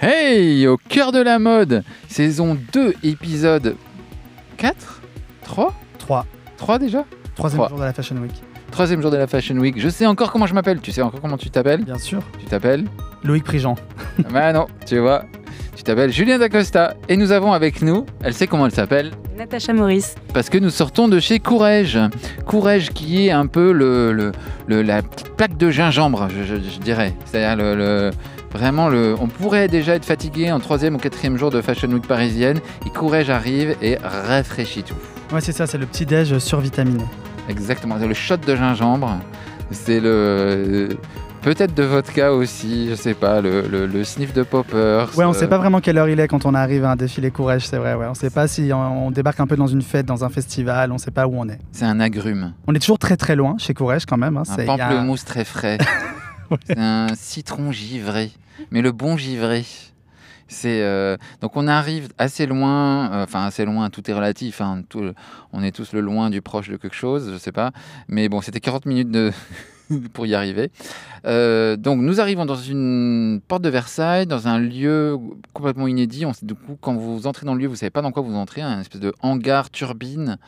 Hey, au cœur de la mode, saison 2, épisode 4 3 3. 3 déjà? Troisième Trois. jour de la Fashion Week. Troisième jour de la Fashion Week. Je sais encore comment je m'appelle. Tu sais encore comment tu t'appelles? Bien sûr. Tu t'appelles? Loïc Prigent. Bah non, tu vois. Tu t'appelles Julien Dacosta. Et nous avons avec nous, elle sait comment elle s'appelle Natacha Maurice. parce que nous sortons de chez Courrèges. Courrèges qui est un peu le, le- le- la petite plaque de gingembre, je, je- je dirais. C'est-à-dire le, le- vraiment le. On pourrait déjà être fatigué en troisième ou quatrième jour de Fashion Week parisienne. Et Courrèges arrive et rafraîchit tout. Ouais, c'est ça, c'est le petit déj survitaminé. Exactement, c'est le shot de gingembre. C'est le. Peut-être de vodka aussi, je sais pas, le, le- le sniff de poppers. Ouais, on euh, sait pas vraiment quelle heure il est quand on arrive à un défilé Courrèges, c'est vrai. Ouais. On sait pas si on, on débarque un peu dans une fête, dans un festival, on sait pas où on est. C'est un agrume. On est toujours très très loin chez Courrèges quand même. hein. Un y a- pamplemousse très frais. C'est un citron givré, mais le bon givré. C'est euh, donc on arrive assez loin, euh, enfin assez loin, tout est relatif. hein, on est tous le loin du proche de quelque chose, je sais pas. Mais bon, c'était 40 minutes de pour y arriver. Euh, donc nous arrivons dans une porte de Versailles, dans un lieu complètement inédit. On, du coup, quand vous entrez dans le lieu, vous savez pas dans quoi vous entrez, un espèce de hangar turbine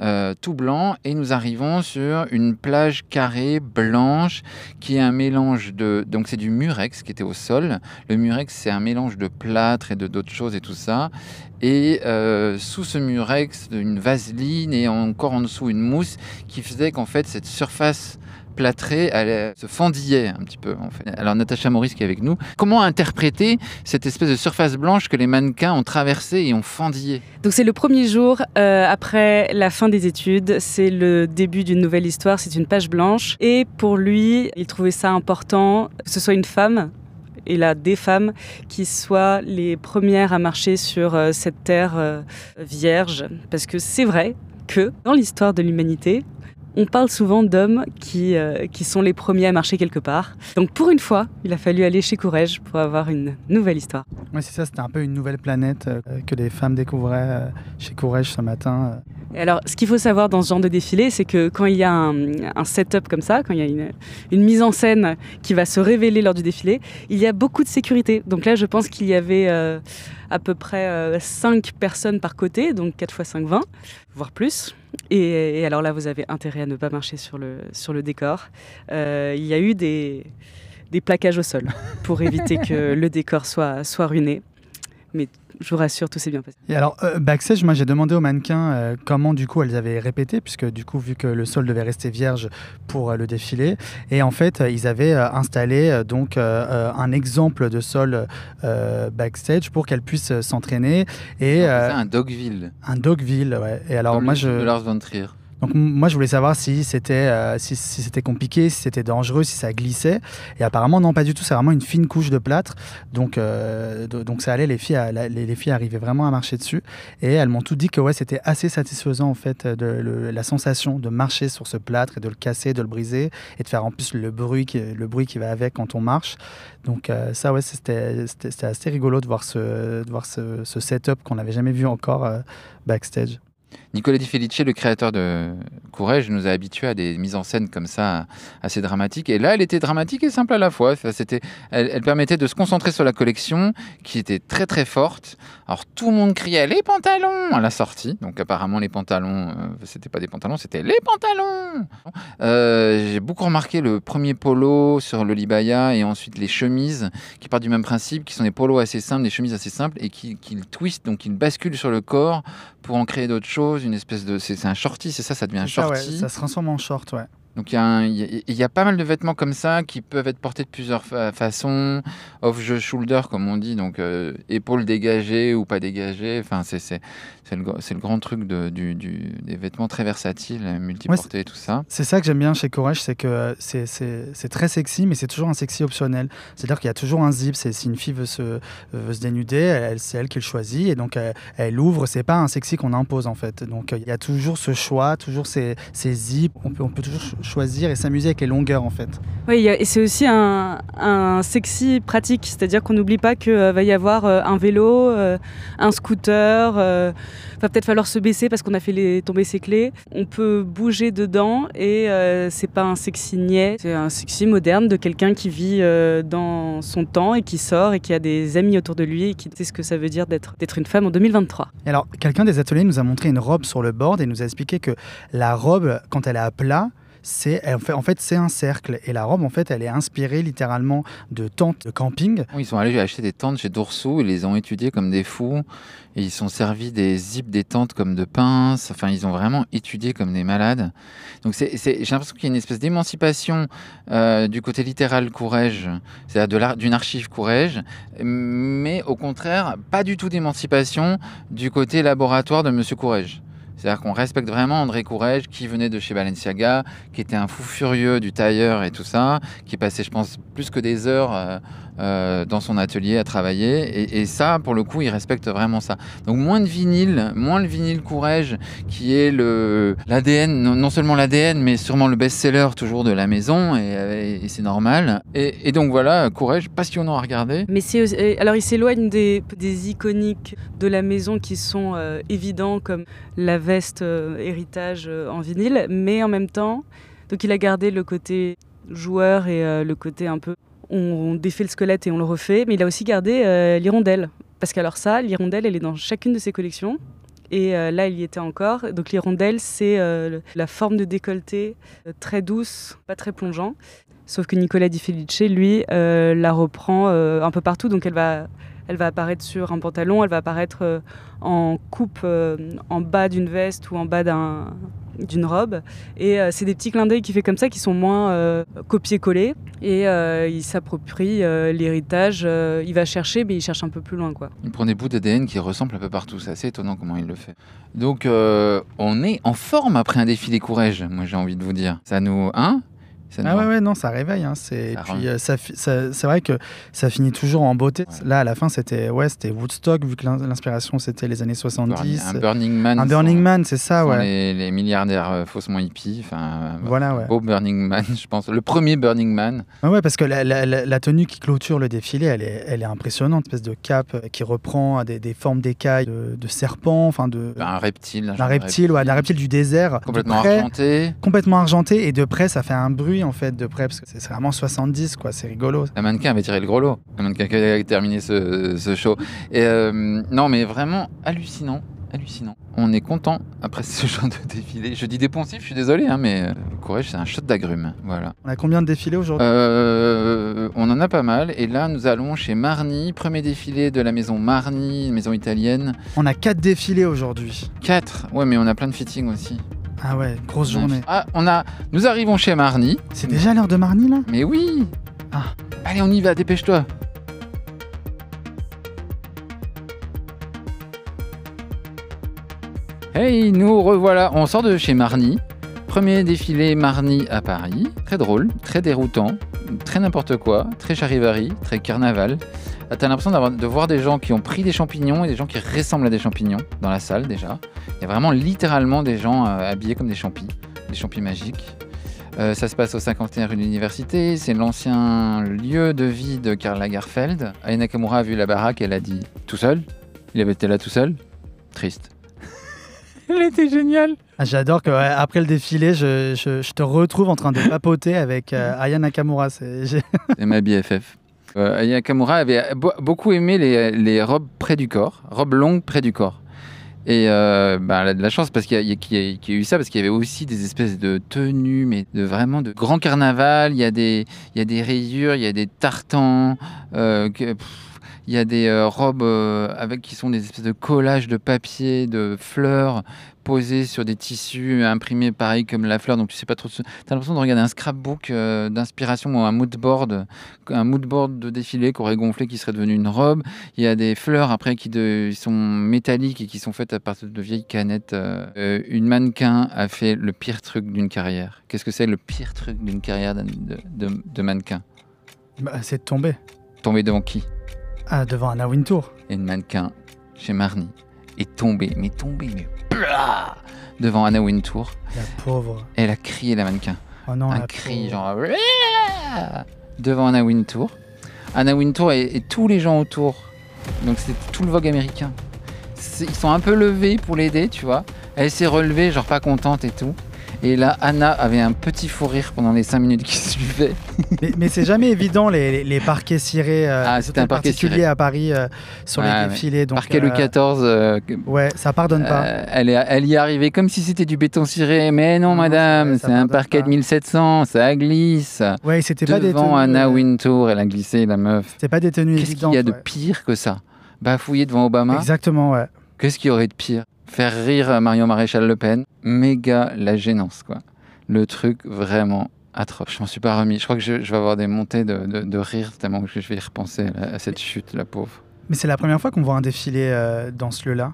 euh, tout blanc, et nous arrivons sur une plage carrée blanche qui est un mélange de donc c'est du murex qui était au sol. Le murex c'est un mélange de plâtre et de d'autres choses et tout ça. Et euh, sous ce murex, une vaseline et encore en dessous une mousse qui faisait qu'en fait cette surface plâtrée elle se fendillait un petit peu. Alors Natacha Maurice qui est avec nous, comment interpréter cette espèce de surface blanche que les mannequins ont traversée et ont fendillé Donc c'est le premier jour euh, après la fin des études, c'est le début d'une nouvelle histoire, c'est une page blanche. Et pour lui, il trouvait ça important que ce soit une femme, et là des femmes, qui soient les premières à marcher sur euh, cette terre euh, vierge. Parce que c'est vrai que dans l'histoire de l'humanité, on parle souvent d'hommes qui, euh, qui sont les premiers à marcher quelque part. Donc pour une fois, il a fallu aller chez Courrèges pour avoir une nouvelle histoire. Ouais, c'est ça, c'était un peu une nouvelle planète euh, que les femmes découvraient euh, chez Courrèges ce matin. Et alors, ce qu'il faut savoir dans ce genre de défilé, c'est que quand il y a un, un setup comme ça, quand il y a une, une mise en scène qui va se révéler lors du défilé, il y a beaucoup de sécurité. Donc là, je pense qu'il y avait à peu près 5 personnes par côté, donc 4 x 5, 20, voire plus. Et, et alors là, vous avez intérêt à ne pas marcher sur le, sur le décor. Euh, il y a eu des, des plaquages au sol pour éviter que le décor soit, soit ruiné. Mais je vous rassure, tout s'est bien passé. Et alors, euh, backstage, moi j'ai demandé aux mannequins euh, comment du coup elles avaient répété, puisque du coup, vu que le sol devait rester vierge pour euh, le défilé, et en fait, ils avaient euh, installé donc un exemple de sol euh, backstage pour qu'elles puissent s'entraîner et C'est euh, un Dogville. un Dogville. Ouais. Et alors, comme moi le je. de Lars von Trier. Donc moi je voulais savoir si c'était euh, si, c'était compliqué, si c'était dangereux, si ça glissait. Et apparemment non pas du tout, c'est vraiment une fine couche de plâtre. Donc euh, do- donc ça allait, les filles, la- les, les filles arrivaient vraiment à marcher dessus. Et elles m'ont tout dit que ouais c'était assez satisfaisant en fait de la sensation de marcher sur ce plâtre et de le casser, de le briser et de faire en plus le bruit qui, le bruit qui va avec quand on marche. Donc euh, ça ouais c'était assez rigolo de voir ce de voir ce, setup qu'on n'avait jamais vu encore euh, backstage. Nicolas Di Felice, le créateur de Courrèges, nous a habitués à des mises en scène comme ça assez dramatiques. Et là, elle était dramatique et simple à la fois. C'était, elle, permettait de se concentrer sur la collection qui était très très forte. Alors tout le monde criait les pantalons à la sortie. Donc apparemment les pantalons, euh, c'était pas des pantalons, c'était les pantalons. Euh, j'ai beaucoup remarqué le premier polo sur le Libaya et ensuite les chemises qui partent du même principe, qui sont des polos assez simples, des chemises assez simples et qui, qui twistent, donc qui basculent sur le corps pour en créer d'autres choses, une espèce de... C'est un shorty, c'est ça, ça devient un C'est ça, ouais, shorty. ça se transforme en short ouais. Donc il y, a pas mal de vêtements comme ça qui peuvent être portés de plusieurs fa- façons, off the shoulder comme on dit, donc euh, épaules dégagées ou pas dégagées. Enfin c'est le, le grand truc de, du, des vêtements très versatiles, multiportés et tout ça. C'est ça que j'aime bien chez Courage, c'est que euh, c'est- très sexy, mais c'est toujours un sexy optionnel. C'est-à-dire qu'il y a toujours un zip. Si une fille veut se, veut se dénuder, c'est elle qui le choisit, et donc elle, elle ouvre. C'est pas un sexy qu'on impose en fait. Donc euh, il y a toujours ce choix, toujours ces, ces zips. On peut, on peut toujours choisir et s'amuser avec les longueurs en fait. Oui, et c'est aussi un, un, sexy pratique, c'est-à-dire qu'on n'oublie pas qu'il va y avoir un vélo, un scooter, va peut-être falloir se baisser parce qu'on a fait les, tomber ses clés. On peut bouger dedans et c'est pas un sexy niais, c'est un sexy moderne de quelqu'un qui vit dans son temps et qui sort et qui a des amis autour de lui et qui sait ce que ça veut dire d'être une femme en 2023. Et alors, quelqu'un des ateliers nous a montré une robe sur le board et nous a expliqué que la robe, quand elle est à plat, c'est en fait c'est un cercle et la robe en fait elle est inspirée littéralement de tentes de camping. Ils sont allés acheter des tentes chez Dourso, ils les ont étudiées comme des fous ils sont servis des zips des tentes comme de pinces. Enfin, ils ont vraiment étudié comme des malades. Donc j'ai l'impression qu'il y a une espèce d'émancipation euh, du côté littéral Courrèges, c'est-à-dire d'une archive Courrèges, mais au contraire pas du tout d'émancipation du côté laboratoire de Monsieur Courrèges. C'est-à-dire qu'on respecte vraiment André Courrèges, qui venait de chez Balenciaga, qui était un fou furieux du tailleur et tout ça, qui passait, je pense, plus que des heures euh, euh, dans son atelier à travailler. Et, ça, pour le coup, il respecte vraiment ça. Donc moins de vinyle, moins le vinyle Courrèges, qui est l'ADN, non, seulement l'ADN, mais sûrement le best-seller toujours de la maison, et, c'est normal. Et, donc voilà, Courrèges, passionnant à regarder. Mais alors il s'éloigne des, des, iconiques de la maison qui sont euh, évidents comme la veste euh, héritage en vinyle, mais en même temps, donc il a gardé le côté joueur et le côté un peu on, défait le squelette et on le refait, mais il a aussi gardé euh, l'hirondelle. Parce qu'alors ça, l'hirondelle, elle est dans chacune de ses collections. Et euh, là, il y était encore. Donc l'hirondelle, c'est euh, la forme de décolleté très douce, pas très plongeant. Sauf que Nicolas Di Felice, lui, la reprend un peu partout. Donc elle va, elle va apparaître sur un pantalon, elle va apparaître en coupe en bas d'une veste ou en bas d'un d'une robe. Et euh, c'est des petits clins d'œil qu'il fait comme ça qui sont moins euh, copier-coller. Et euh, il s'approprie l'héritage. il va chercher, mais il cherche un peu plus loin. Quoi. Il prend des bouts d'ADN qui ressemblent un peu partout. C'est assez étonnant comment il le fait. Donc on est en forme après un défilé Courrèges, moi j'ai envie de vous dire. Ça nous. Hein? Ah ouais, ouais, non, ça réveille. Hein, c'est puis euh, ça, c'est vrai que ça finit toujours en beauté. Là, à la fin, c'était ouais, c'était Woodstock vu que l'inspiration c'était les années 70. Un Burning Man. Un Burning Man, c'est ça, ouais. Les, les, milliardaires euh, faussement hippies. Enfin, voilà, ouais. Beau Burning Man, je pense. Le premier Burning Man. Ah ouais, parce que la, la, tenue qui clôture le défilé, elle est, elle est impressionnante, espèce de cape euh, qui reprend des, des formes d'écailles de, de serpent, enfin de. Un reptile. Un, reptile, ouais, un reptile du désert. Complètement argenté. Complètement argenté et de près, ça fait un bruit en fait de près parce que c'est vraiment 70 quoi, c'est rigolo. Un mannequin avait tiré le gros lot, un mannequin qui a terminé ce, ce show. Et euh, non mais vraiment hallucinant, hallucinant. On est content après ce genre de défilé. Je dis dépensif, je suis désolé, hein, mais le euh, courage c'est un shot d'agrumes. Voilà. On a combien de défilés aujourd'hui? Euh, On en a pas mal. Et là, nous allons chez Marni, premier défilé de la maison Marni, maison italienne. On a quatre défilés aujourd'hui. Quatre? Ouais, mais on a plein de fittings aussi. Ah ouais, grosse journée. Ah, on a, nous arrivons chez Marny. C'est déjà l'heure de Marny là? Mais oui. Ah. Allez, on y va, dépêche-toi. Hey, nous revoilà. On sort de chez Marny. Premier défilé Marny à Paris. Très drôle, très déroutant, très n'importe quoi, très charivari, très carnaval. T'as l'impression de voir des gens qui ont pris des champignons et des gens qui ressemblent à des champignons dans la salle déjà. Il y a vraiment littéralement des gens euh, habillés comme des champis, des champis magiques. Euh, ça se passe au 51 rue de l'Université, c'est l'ancien lieu de vie de Karl Lagerfeld. Aya Nakamura a vu la baraque, elle a dit tout seul? Il avait été là tout seul? Triste. Elle était géniale. Ah, j'adore que après le défilé, je, te retrouve en train de papoter avec euh, Aya Nakamura. C'est ma BFF. Euh, Aya Kamura avait beaucoup aimé les, robes près du corps, robes longues près du corps. Et euh, bah, elle a de la chance parce qu'il y, a eu ça, parce qu'il y avait aussi des espèces de tenues, mais de vraiment de grand carnaval. Il y a des, il y a des rayures, il y a des tartans. Euh, il y a des euh, robes euh, avec qui sont des espèces de collages de papier, de fleurs posées sur des tissus imprimés pareil comme la fleur. Donc tu sais pas trop. Tu as l'impression de regarder un scrapbook euh, d'inspiration ou un moodboard, un moodboard de défilé qui aurait gonflé, qui serait devenu une robe. Il y a des fleurs après qui sont métalliques et qui sont faites à partir de vieilles canettes. une mannequin a fait le pire truc d'une carrière. Qu'est-ce que c'est le pire truc d'une carrière de, de, mannequin? Bah, C'est de tomber. Tomber devant qui? Ah, devant Anna Wintour. Et une mannequin chez Marnie est tombée, mais tombée, mais devant Anna Wintour. La pauvre. Elle a crié la mannequin. Oh non, un la cri pauvre. genre devant Anna Wintour. Anna Wintour et, et tous les gens autour. Donc c'est tout le vogue américain. Ils sont un peu levés pour l'aider, tu vois. Elle s'est relevée, genre pas contente et tout. Et là, Anna avait un petit fou rire pendant les 5 minutes qui suivaient. Mais, mais c'est jamais évident les, les- les parquets cirés. euh, Ah, c'était un parquet ciré. à Paris euh, sur les défilés. Donc, Parquet Louis euh, XIV, euh, Ouais, ça pardonne pas. euh, elle, est, elle y est arrivée comme si c'était du béton ciré. Mais non, Non, madame, c'est un parquet pas. de 1700, ça glisse. Ouais, c'était pas des Devant Anna Wintour, elle a glissé, la meuf. C'était pas des tenues Qu'est-ce qu'il y a de pire que ça? Bafouiller devant Obama? Exactement, ouais. Qu'est-ce qu'il y aurait de pire? Faire rire Marion Maréchal Le Pen Méga la gênance, quoi. Le truc vraiment atroce. Je m'en suis pas remis. Je crois que je, je vais avoir des montées de, de, de rire tellement que je vais y repenser à, à cette chute, la pauvre. Mais c'est la première fois qu'on voit un défilé euh, dans ce lieu-là.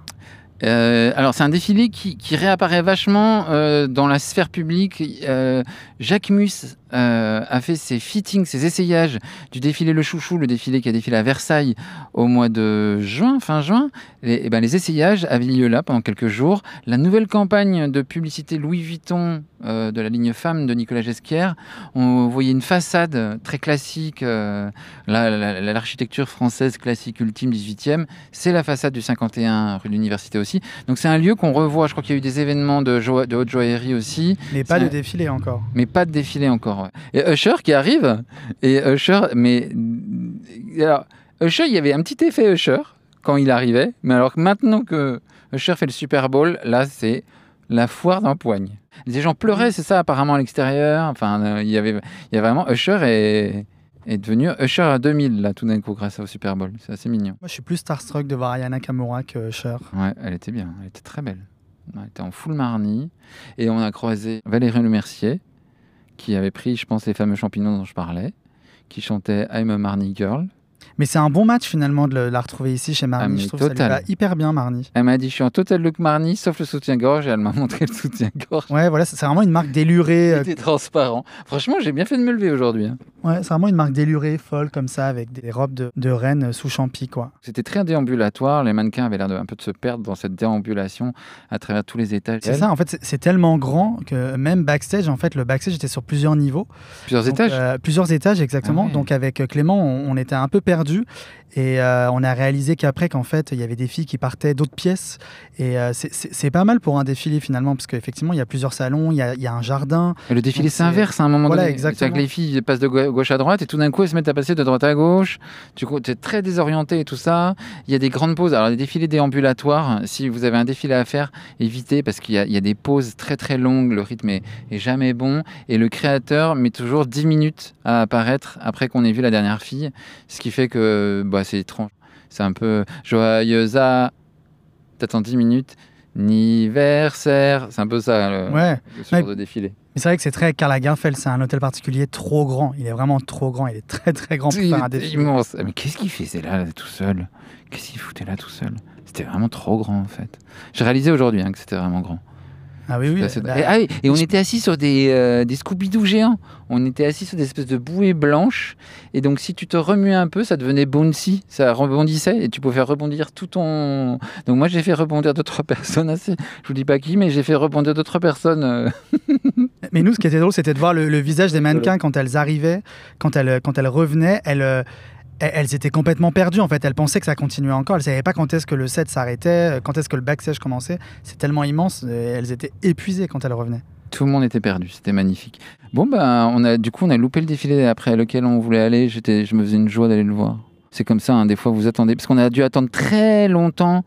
Euh, alors, c'est un défilé qui, qui réapparaît vachement euh, dans la sphère publique. Euh, Jacques Mus euh, a fait ses fittings, ses essayages du défilé Le Chouchou, le défilé qui a défilé à Versailles au mois de juin, fin juin. Les, eh ben, les essayages avaient lieu là pendant quelques jours. La nouvelle campagne de publicité Louis Vuitton euh, de la ligne femme de Nicolas Gesquière, on voyait une façade très classique, euh, la- la- la- l'architecture française classique ultime 18e, c'est la façade du 51 rue de l'Université aussi. Donc c'est un lieu qu'on revoit. Je crois qu'il y a eu des événements de, jo- de haute joaillerie aussi, Mais pas de défilé encore. mais pas de défilé encore. Ouais. Et Usher qui arrive, et Usher, mais alors Usher, il y avait un petit effet Usher quand il arrivait, mais alors que maintenant que Usher fait le Super Bowl, là c'est la foire d'empoigne. Les gens pleuraient, c'est ça apparemment à l'extérieur. Enfin, euh, il y avait, il y a vraiment Usher est, est devenu Usher à 2000 là tout d'un coup grâce au Super Bowl. C'est assez mignon. Moi, je suis plus starstruck de voir Ayana Kamura que Cher. Ouais, elle était bien, elle était très belle. Elle était en full marnie. Et on a croisé Valérie Lemercier, qui avait pris, je pense, les fameux champignons dont je parlais, qui chantait I'm a Marnie Girl. Mais c'est un bon match finalement de la retrouver ici chez Marnie. Ah, je trouve ça lui va hyper bien, Marnie. Elle m'a dit Je suis en total look Marnie, sauf le soutien-gorge, et elle m'a montré le soutien-gorge. Ouais, voilà, c'est vraiment une marque délurée. Euh, était transparent. Franchement, j'ai bien fait de me lever aujourd'hui. hein. Ouais, c'est vraiment une marque délurée, folle comme ça, avec des robes de, de reine sous champi, quoi. C'était très déambulatoire. Les mannequins avaient l'air de, un peu de se perdre dans cette déambulation à travers tous les étages. C'est ça, en fait, c'est- tellement grand que même backstage, en fait, le backstage était sur plusieurs niveaux. Plusieurs Donc, étages. euh, Plusieurs étages, exactement. Ah ouais. Donc, avec euh, Clément, on, on était un peu Et euh, on a réalisé qu'après, qu'en fait, il y avait des filles qui partaient d'autres pièces. Et euh, c'est- pas mal pour un défilé, finalement, parce qu'effectivement, il y a plusieurs salons, il y a, il y a un jardin. Et le défilé s'inverse à un moment Voilà, donné. exactement. Que les filles passent de gau- gauche à droite et tout d'un coup elles se mettent à passer de droite à gauche. Du coup, c'est très désorienté et tout ça. Il y a des grandes pauses. Alors, les défilés déambulatoires, si vous avez un défilé à faire, évitez parce qu'il y, a- il y a des pauses très très longues. Le rythme est, est jamais bon. Et le créateur met toujours 10 minutes à apparaître après qu'on ait vu la dernière fille. Ce qui fait que bah, c'est étrange. C'est un peu joyeuse à. T'attends 10 minutes. Anniversaire. C'est un peu ça, le, Ouais. genre Ouais. de défilé. Mais c'est vrai que c'est très Karl Lagerfeld, c'est un hôtel particulier trop grand. Il est vraiment trop grand. Il est très, très grand pour faire un défilé. immense. Ah, Mais qu'est-ce qu'il faisait là, là, tout seul? Qu'est-ce qu'il foutait là tout seul? C'était vraiment trop grand en fait. J'ai réalisé aujourd'hui hein, que c'était vraiment grand. Ah oui, bah, et, ah oui, et on était assis sur des, euh, des Scooby-Doo géants. On était assis sur des espèces de bouées blanches. Et donc si tu te remuais un peu, ça devenait bouncy. Ça rebondissait et tu pouvais faire rebondir tout ton... Donc moi j'ai fait rebondir d'autres personnes assez... Je vous dis pas qui, mais j'ai fait rebondir d'autres personnes. euh, Mais nous, ce qui était drôle, c'était de voir le, le visage des mannequins quand elles arrivaient, quand elles, quand elles revenaient. Elles, euh, elles, étaient complètement perdues en fait. Elles pensaient que ça continuait encore. Elles savaient pas quand est-ce que le set s'arrêtait, quand est-ce que le backstage commençait. C'est tellement immense. euh, Elles étaient épuisées quand elles revenaient. Tout le monde était perdu, c'était magnifique. Bon ben, on a du coup on a loupé le défilé après lequel on voulait aller. J'étais, je me faisais une joie d'aller le voir. C'est comme ça, hein, des fois vous attendez, parce qu'on a dû attendre très longtemps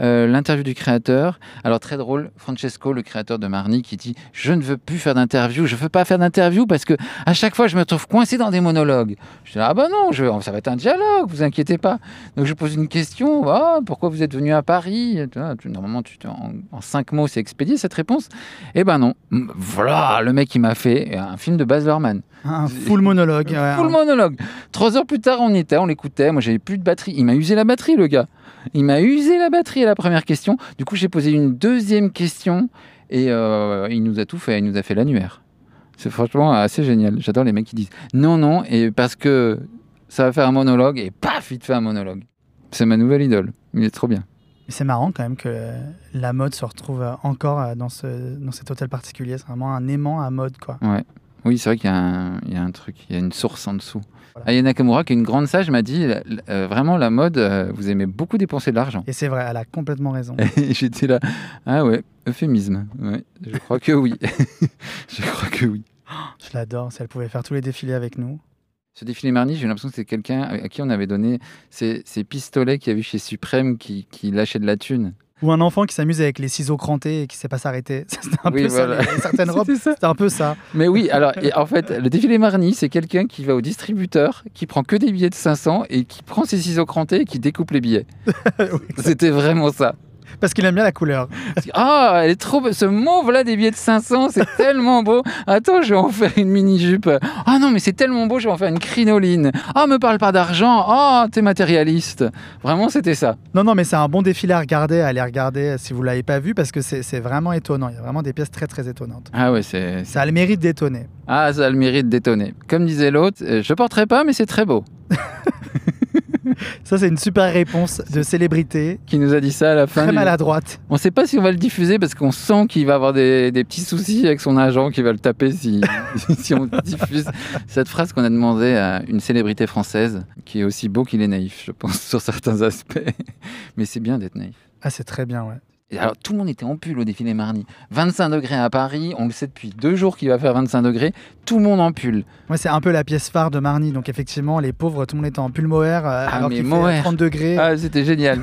euh, l'interview du créateur. Alors très drôle, Francesco, le créateur de Marnie, qui dit je ne veux plus faire d'interview, je veux pas faire d'interview parce que à chaque fois je me trouve coincé dans des monologues. Je dis ah bah non, je, ça va être un dialogue, vous inquiétez pas. Donc je pose une question, Ah, pourquoi vous êtes venu à Paris? Normalement tu, en, en cinq mots c'est expédié cette réponse. Eh ben non. Voilà, le mec, il m'a fait un film de Baz Luhrmann. Un full monologue. ouais, Full un- monologue. Trois heures plus tard, on y était, on l'écoutait. Moi, j'avais plus de batterie. Il m'a usé la batterie, le gars. Il m'a usé la batterie à la première question. Du coup, j'ai posé une deuxième question et euh, il nous a tout fait. Il nous a fait l'annuaire. C'est franchement assez génial. J'adore les mecs qui disent non, non, et parce que ça va faire un monologue et paf, il te fait un monologue. C'est ma nouvelle idole. Il est trop bien. C'est marrant quand même que la mode se retrouve encore euh, dans, ce, dans cet hôtel particulier. C'est vraiment un aimant à mode, quoi. Ouais. Oui, c'est vrai qu'il y a un truc, il y a une source en dessous. Voilà. Aya Nakamura, qui est une grande sage, m'a dit la- euh, vraiment la mode, euh, vous aimez beaucoup dépenser de l'argent. Et c'est vrai, elle a complètement raison. Et j'étais là, ah ouais, euphémisme. Ouais, je crois que oui. je crois que oui. Je l'adore. Si elle pouvait faire tous les défilés avec nous. Ce défilé Marni, j'ai l'impression que c'est quelqu'un à qui on avait donné ces, ces pistolets qu'il y a eu chez Suprême qui, qui lâchait de la thune. Ou un enfant qui s'amuse avec les ciseaux crantés et qui sait pas s'arrêter. C'était un Oui, peu voilà. ça. les- certaines robes, C'était ça. c'était un peu ça. Mais oui, alors et en fait, le défilé Marni, c'est quelqu'un qui va au distributeur, qui prend que des billets de 500 et qui prend ses ciseaux crantés et qui découpe les billets. Oui, C'était vraiment ça. Parce qu'il aime bien la couleur. Ah, elle est trop be- Ce mauve-là des billets de 500, c'est tellement beau. Attends, je vais en faire une mini-jupe. Ah non, mais c'est tellement beau, je vais en faire une crinoline. Ah, me parle pas d'argent. Ah, t'es matérialiste. Vraiment, c'était ça. Non, non, mais c'est un bon défilé à regarder, à aller regarder si vous l'avez pas vu, parce que c'est c'est vraiment étonnant. Il y a vraiment des pièces très très étonnantes. Ah ouais, c'est... Ça a le mérite d'étonner. Ah, ça a le mérite d'étonner. Comme disait l'autre, euh, je porterai pas, mais c'est très beau. Ça, c'est une super réponse de célébrité, Qui nous a dit ça à la fin. très du- maladroite. On sait pas si on va le diffuser parce qu'on sent qu'il va avoir des, des petits soucis avec son agent qui va le taper si, si on diffuse cette phrase qu'on a demandé à une célébrité française qui est aussi beau qu'il est naïf, je pense, sur certains aspects. Mais c'est bien d'être naïf. Ah, c'est très bien, ouais. Et alors, tout le monde était en pull au défilé Marni. 25 degrés à Paris, on le sait depuis deux jours qu'il va faire 25 degrés. Tout le monde en pull. Moi, c'est un peu la pièce phare de Marnie. Donc, effectivement, les pauvres, tout le monde était en pull mohair, euh, Ah, alors qu'il fait mohair. 30 degrés. Ah, c'était génial.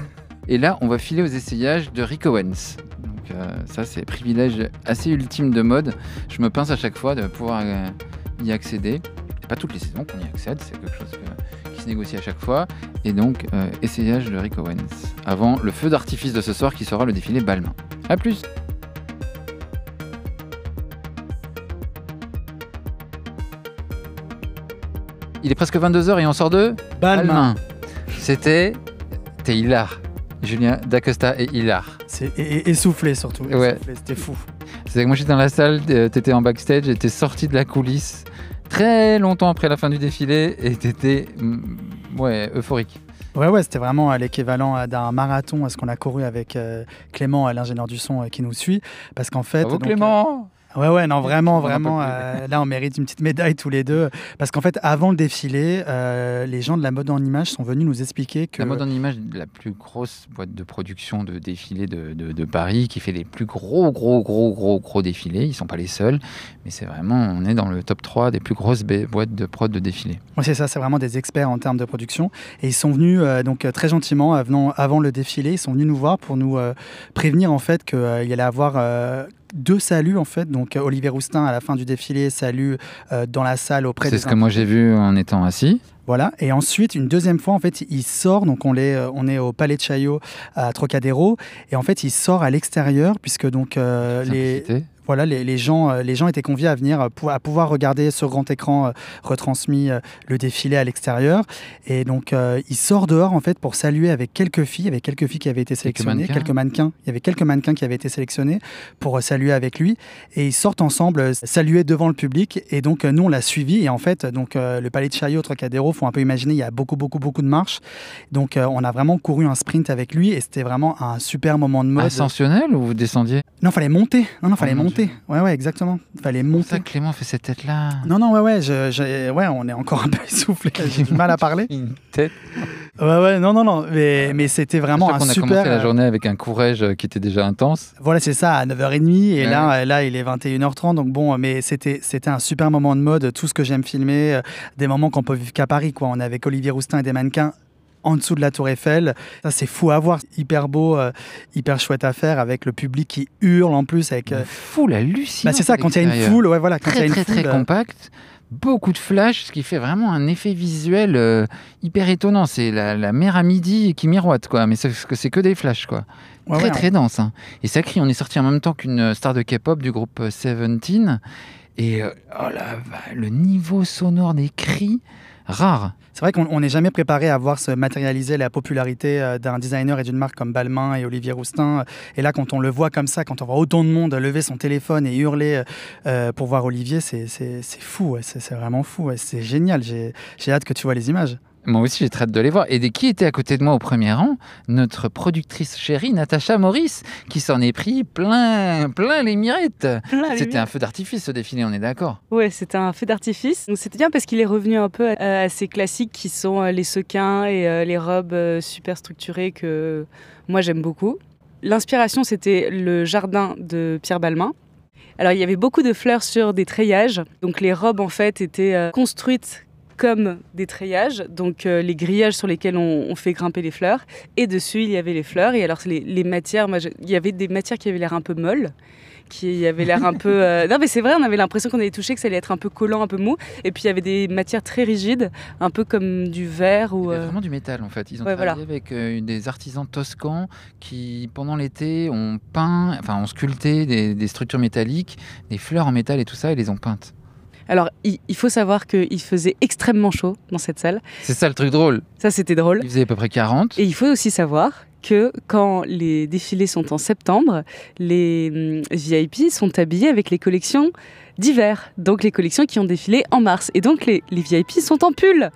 Et là, on va filer aux essayages de Rick Owens. Donc, euh, ça, c'est privilège assez ultime de mode. Je me pince à chaque fois de pouvoir euh, y accéder. C'est pas toutes les saisons qu'on y accède, c'est quelque chose que- qui négocie à chaque fois. Et donc, euh, essayage de Rick Owens. Avant le feu d'artifice de ce soir qui sera le défilé Balmain. A plus Il est presque 22h et on sort de Balmain. C'était. T'es hilar. Julien D'Acosta et hilar. C'est essoufflé surtout. Ouais. C'était fou. C'est que moi j'étais dans la salle, euh, t'étais en backstage, j'étais sorti de la coulisse très longtemps après la fin du défilé et t'étais mm, ouais, euphorique. Ouais, ouais, c'était vraiment euh, l'équivalent euh, d'un marathon, à ce qu'on a couru avec euh, Clément, l'ingénieur du son euh, qui nous suit. Parce qu'en fait. Bravo donc, Clément ouais, ouais, non, vraiment, vraiment. euh, là, on mérite une petite médaille tous les deux. Parce qu'en fait, avant le défilé, euh, les gens de la mode en image sont venus nous expliquer que. La mode en image, la plus grosse boîte de production de défilés de, de- de Paris, qui fait les plus gros, gros, gros, gros, gros défilés. Ils sont pas les seuls, mais c'est vraiment, on est dans le top 3 des plus grosses boîtes de prod de défilés. Ouais, c'est ça, c'est vraiment des experts en termes de production. Et ils sont venus, euh, donc très gentiment, avenant- avant le défilé, ils sont venus nous voir pour nous prévenir en fait qu'il y allait avoir deux saluts en fait. Donc Olivier Roustin à la fin du défilé salue euh, dans la salle auprès C'est ce que moi j'ai vu en étant assis. Voilà. Et ensuite, une deuxième fois, en fait, il sort. Donc, on est, euh, on est au Palais de Chaillot à Trocadéro. Et en fait, il sort à l'extérieur, puisque donc euh, les. Voilà, les, les gens, euh, les gens étaient conviés à venir, euh, pou- à pouvoir regarder sur grand écran euh, retransmis euh, le défilé à l'extérieur. Et donc, euh, il sort dehors, en fait, pour saluer avec quelques filles, avec quelques filles qui avaient été sélectionnées, mannequins. quelques mannequins. Il y avait quelques mannequins qui avaient été sélectionnés pour saluer avec lui. Et ils sortent ensemble, saluer devant le public. Et donc, nous, on l'a suivi. Et en fait, donc, le Palais de Chaillot, Trocadéro, faut un peu imaginer, il y a beaucoup, beaucoup, beaucoup de marches. Donc, on a vraiment couru un sprint avec lui. Et c'était vraiment un super moment de mode. Ascensionnel ou vous descendiez? Non, fallait monter. Non, non, fallait Oh mon monter. Ouais, ouais, exactement. Fallait Ça, monter. Clément fait cette tête-là. Non, non, ouais, ouais, je, je- ouais, on est encore un peu essoufflé. J'ai du mal à parler. Une tête. Ouais, ouais, non, non, non. Mais, mais c'était vraiment un a super. commencé la euh, journée avec un courage qui était déjà intense. Voilà, c'est ça, à 9h30. Et Ouais. là, euh, là, il est 21h30. Donc bon, mais c'était, c'était un super moment de mode. Tout ce que j'aime filmer, euh, des moments qu'on peut vivre qu'à Paris, quoi. On est avec Olivier Roustin et des mannequins en dessous de la Tour Eiffel. Ça, c'est fou à voir. Hyper beau, euh, hyper chouette à faire avec le public qui hurle en plus. Avec, euh, foule hallucinante. bah, c'est ça, quand il y a une foule, ouais, voilà, quand il y a Très, une très, foule. très euh, compact. Beaucoup de flash, ce qui fait vraiment un effet visuel euh, hyper étonnant. C'est la, la mer à midi qui miroite, quoi. Mais c'est que c'est que des flashs, quoi. ouais, très ouais, très dense. hein. Et ça crie, on est sorti en même temps qu'une star de K-pop du groupe Seventeen. Et euh, oh va- le niveau sonore des cris, rare. C'est vrai qu'on on n'est jamais préparé à voir se matérialiser la popularité euh, d'un designer et d'une marque comme Balmain et Olivier Roustin. Et là, quand on le voit comme ça, quand on voit autant de monde lever son téléphone et hurler euh, euh, pour voir Olivier, c'est fou, c'est vraiment fou, c'est génial. J'ai hâte que tu vois les images. Moi aussi, j'ai très hâte de les voir. Et de qui était à côté de moi au premier rang? Notre productrice chérie, Natacha Maurice, qui s'en est pris plein, plein les mirettes. C'était un feu d'artifice ce défilé, on est d'accord? Ouais, c'était un feu d'artifice. Donc c'était bien parce qu'il est revenu un peu à, ces classiques qui sont euh, les sequins et euh, les robes euh, super structurées que moi j'aime beaucoup. L'inspiration, c'était le jardin de Pierre Balmain. Alors il y avait beaucoup de fleurs sur des treillages. Donc les robes en fait étaient construites comme des treillages, donc euh, les grillages sur lesquels on, fait grimper les fleurs. Et dessus, il y avait les fleurs. Et alors, les, matières, moi, il y avait des matières qui avaient l'air un peu molles qui avaient l'air un peu. Euh, non, mais c'est vrai, on avait l'impression qu'on allait toucher, que ça allait être un peu collant, un peu mou. Et puis il y avait des matières très rigides, un peu comme du verre ou. Euh, vraiment du métal en fait. Ils ont travaillé avec des artisans toscans qui, pendant l'été, ont peint, enfin, ont sculpté des, des structures métalliques, des fleurs en métal et tout ça, et les ont peintes. Alors, il, faut savoir qu'il faisait extrêmement chaud dans cette salle. C'est ça le truc drôle. Ça, c'était drôle. Il faisait à peu près 40. Et il faut aussi savoir que quand les défilés sont en septembre, les hum, VIP sont habillés avec les collections d'hiver. Donc, les collections qui ont défilé en mars. Et donc, les, les VIP sont en pull.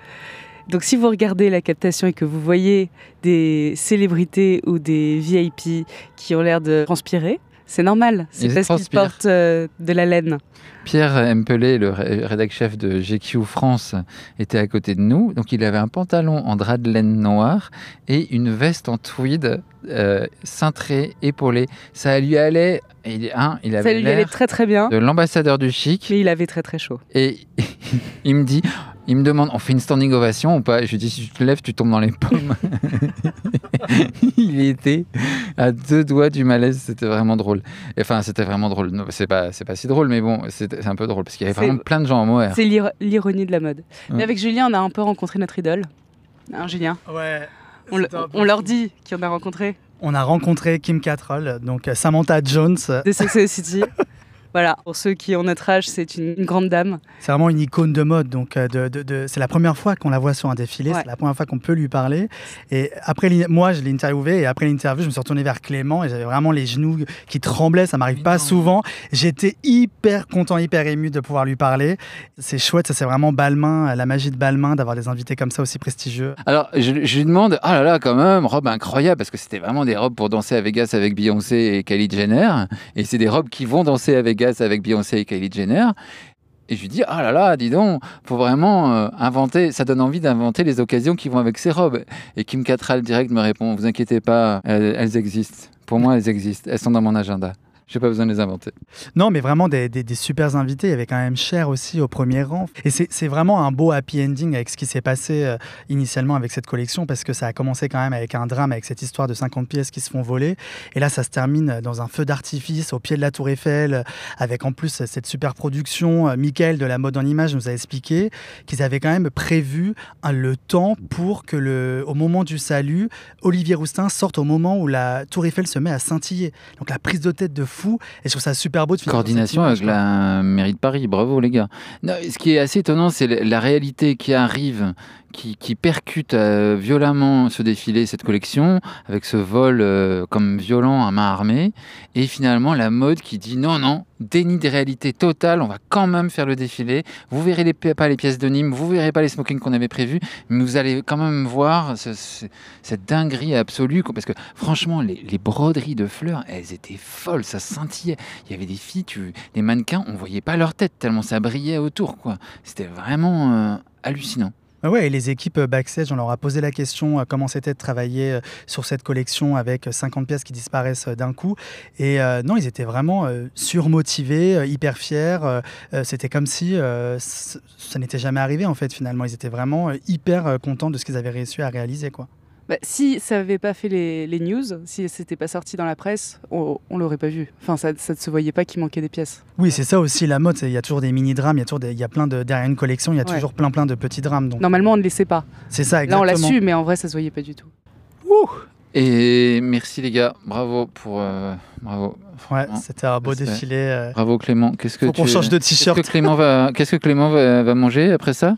Donc si vous regardez la captation et que vous voyez des célébrités ou des VIP qui ont l'air de transpirer, c'est normal, c'est parce qu'ils portent euh, de la laine. Pierre Empelé, le rédacteur chef de GQ France, était à côté de nous. Donc il avait un pantalon en drap de laine noir et une veste en tweed euh, cintrée, épaulée. Ça lui allait. Il, hein, il avait Ça lui allait très très bien. De l'ambassadeur du chic. Mais il avait très très chaud. Et il me dit il me demande, on fait une standing ovation ou pas? Je lui dis, si tu te lèves, tu tombes dans les pommes. il était à deux doigts du malaise, c'était vraiment drôle. Enfin, c'était vraiment drôle. C'est pas, c'est pas si drôle, mais bon, c'est un peu drôle parce qu'il y avait vraiment plein de gens en mohair. C'est l'ironie de la mode. Mais avec Julien, on a un peu rencontré notre idole. Hein, Julien? Ouais. On, leur dit qui on a rencontré. On a rencontré Kim Cattrall, donc Samantha Jones. De Sex City. Voilà, pour ceux qui ont notre âge, c'est une, grande dame. C'est vraiment une icône de mode. Donc, euh, de, c'est la première fois qu'on la voit sur un défilé. C'est la première fois qu'on peut lui parler. Et après, moi, je l'ai interviewé. Et après l'interview, je me suis retourné vers Clément et j'avais vraiment les genoux qui tremblaient. Ça m'arrive pas souvent. J'étais hyper content, hyper ému de pouvoir lui parler. C'est chouette. Ça, c'est vraiment Balmain, la magie de Balmain d'avoir des invités comme ça aussi prestigieux. Alors, je, lui demande, ah là là, quand même, robe incroyable parce que c'était vraiment des robes pour danser à Vegas avec Beyoncé et Kylie Jenner. Et c'est des robes qui vont danser à Vegas avec Beyoncé et Kylie Jenner. Et je lui dis, ah là là, dis donc, faut vraiment euh, inventer, ça donne envie d'inventer les occasions qui vont avec ces robes. Et Kim Cattrall direct me répond, vous inquiétez pas, elles existent. Pour moi, elles existent. Elles sont dans mon agenda. J'ai pas besoin de les inventer. Non, mais vraiment des, des, super invités. Il y avait quand même Cher aussi au premier rang. Et c'est vraiment un beau happy ending avec ce qui s'est passé euh, initialement avec cette collection parce que ça a commencé quand même avec un drame, avec cette histoire de 50 pièces qui se font voler. Et là, ça se termine dans un feu d'artifice au pied de la Tour Eiffel, avec en plus cette super production. Euh, Michael de la mode en image nous a expliqué qu'ils avaient quand même prévu le temps pour que, le, au moment du salut, Olivier Roustin sorte au moment où la Tour Eiffel se met à scintiller. Donc la prise de tête de fou. Et je trouve ça super beau de Coordination avec la mairie de Paris, bravo les gars. ce qui est assez étonnant, c'est la réalité qui arrive qui, percute euh, violemment ce défilé, cette collection, avec ce vol euh, comme violent à main armée, et finalement la mode qui dit non, non, déni de réalité totale, on va quand même faire le défilé, vous verrez les, pas les pièces de Nîmes, vous verrez pas les smokings qu'on avait prévus, mais vous allez quand même voir cette dinguerie absolue, parce que franchement, les, broderies de fleurs, elles étaient folles, ça scintillait, il y avait des filles, les mannequins, on voyait pas leur tête, tellement ça brillait autour, quoi. C'était vraiment euh, hallucinant. Ah ouais, et les équipes euh, backstage, on leur a posé la question euh, comment c'était de travailler euh, sur cette collection avec 50 pièces qui disparaissent d'un coup. Et non, ils étaient vraiment surmotivés, hyper fiers. c'était comme si ça n'était jamais arrivé en fait finalement. Ils étaient vraiment hyper contents de ce qu'ils avaient réussi à réaliser quoi. Bah, si ça n'avait pas fait les, news, si c'était pas sorti dans la presse, on, ne l'aurait pas vu. Enfin, ça, ne se voyait pas qu'il manquait des pièces. Oui, c'est ça aussi la mode. Il y a toujours des mini drames, il y a toujours il y a plein de derrière une collection, il y a toujours plein plein de petits drames. Donc. Normalement, on ne les sait pas. C'est ça, exactement. Là, on l'a su, mais en vrai, ça se voyait pas du tout. Ouh et merci les gars, bravo pour euh, bravo. Ouais, c'était un beau défilé. Euh. Bravo Clément. Qu'est-ce que Faut qu'on change de t-shirt. Qu'est-ce que Clément va, qu'est-ce que Clément va, va manger après ça?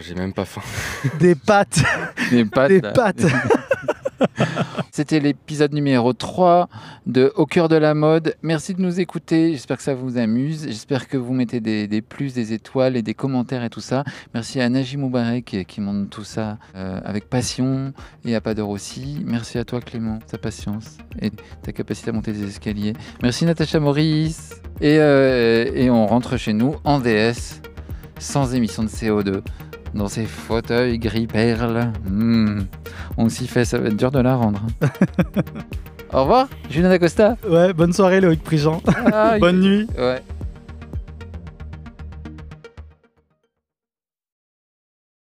J'ai même pas faim. Des pâtes. Des pâtes. Des pâtes. C'était l'épisode numéro 3 de Au cœur de la mode. Merci de nous écouter. J'espère que ça vous amuse. J'espère que vous mettez des, des plus, des étoiles et des commentaires et tout ça. Merci à Najim Moubarek qui, qui monte tout ça euh, avec passion et à Pador aussi. Merci à toi Clément, ta patience et ta capacité à monter des escaliers. Merci Natacha Maurice. Et, euh, et on rentre chez nous en DS, sans émission de CO2, dans ces fauteuils gris perle. Hmm. On s'y fait, ça va être dur de la rendre. Au revoir, Julien Acosta. Ouais, bonne soirée Loïc Prigent. Ah, Bonne nuit. Ouais.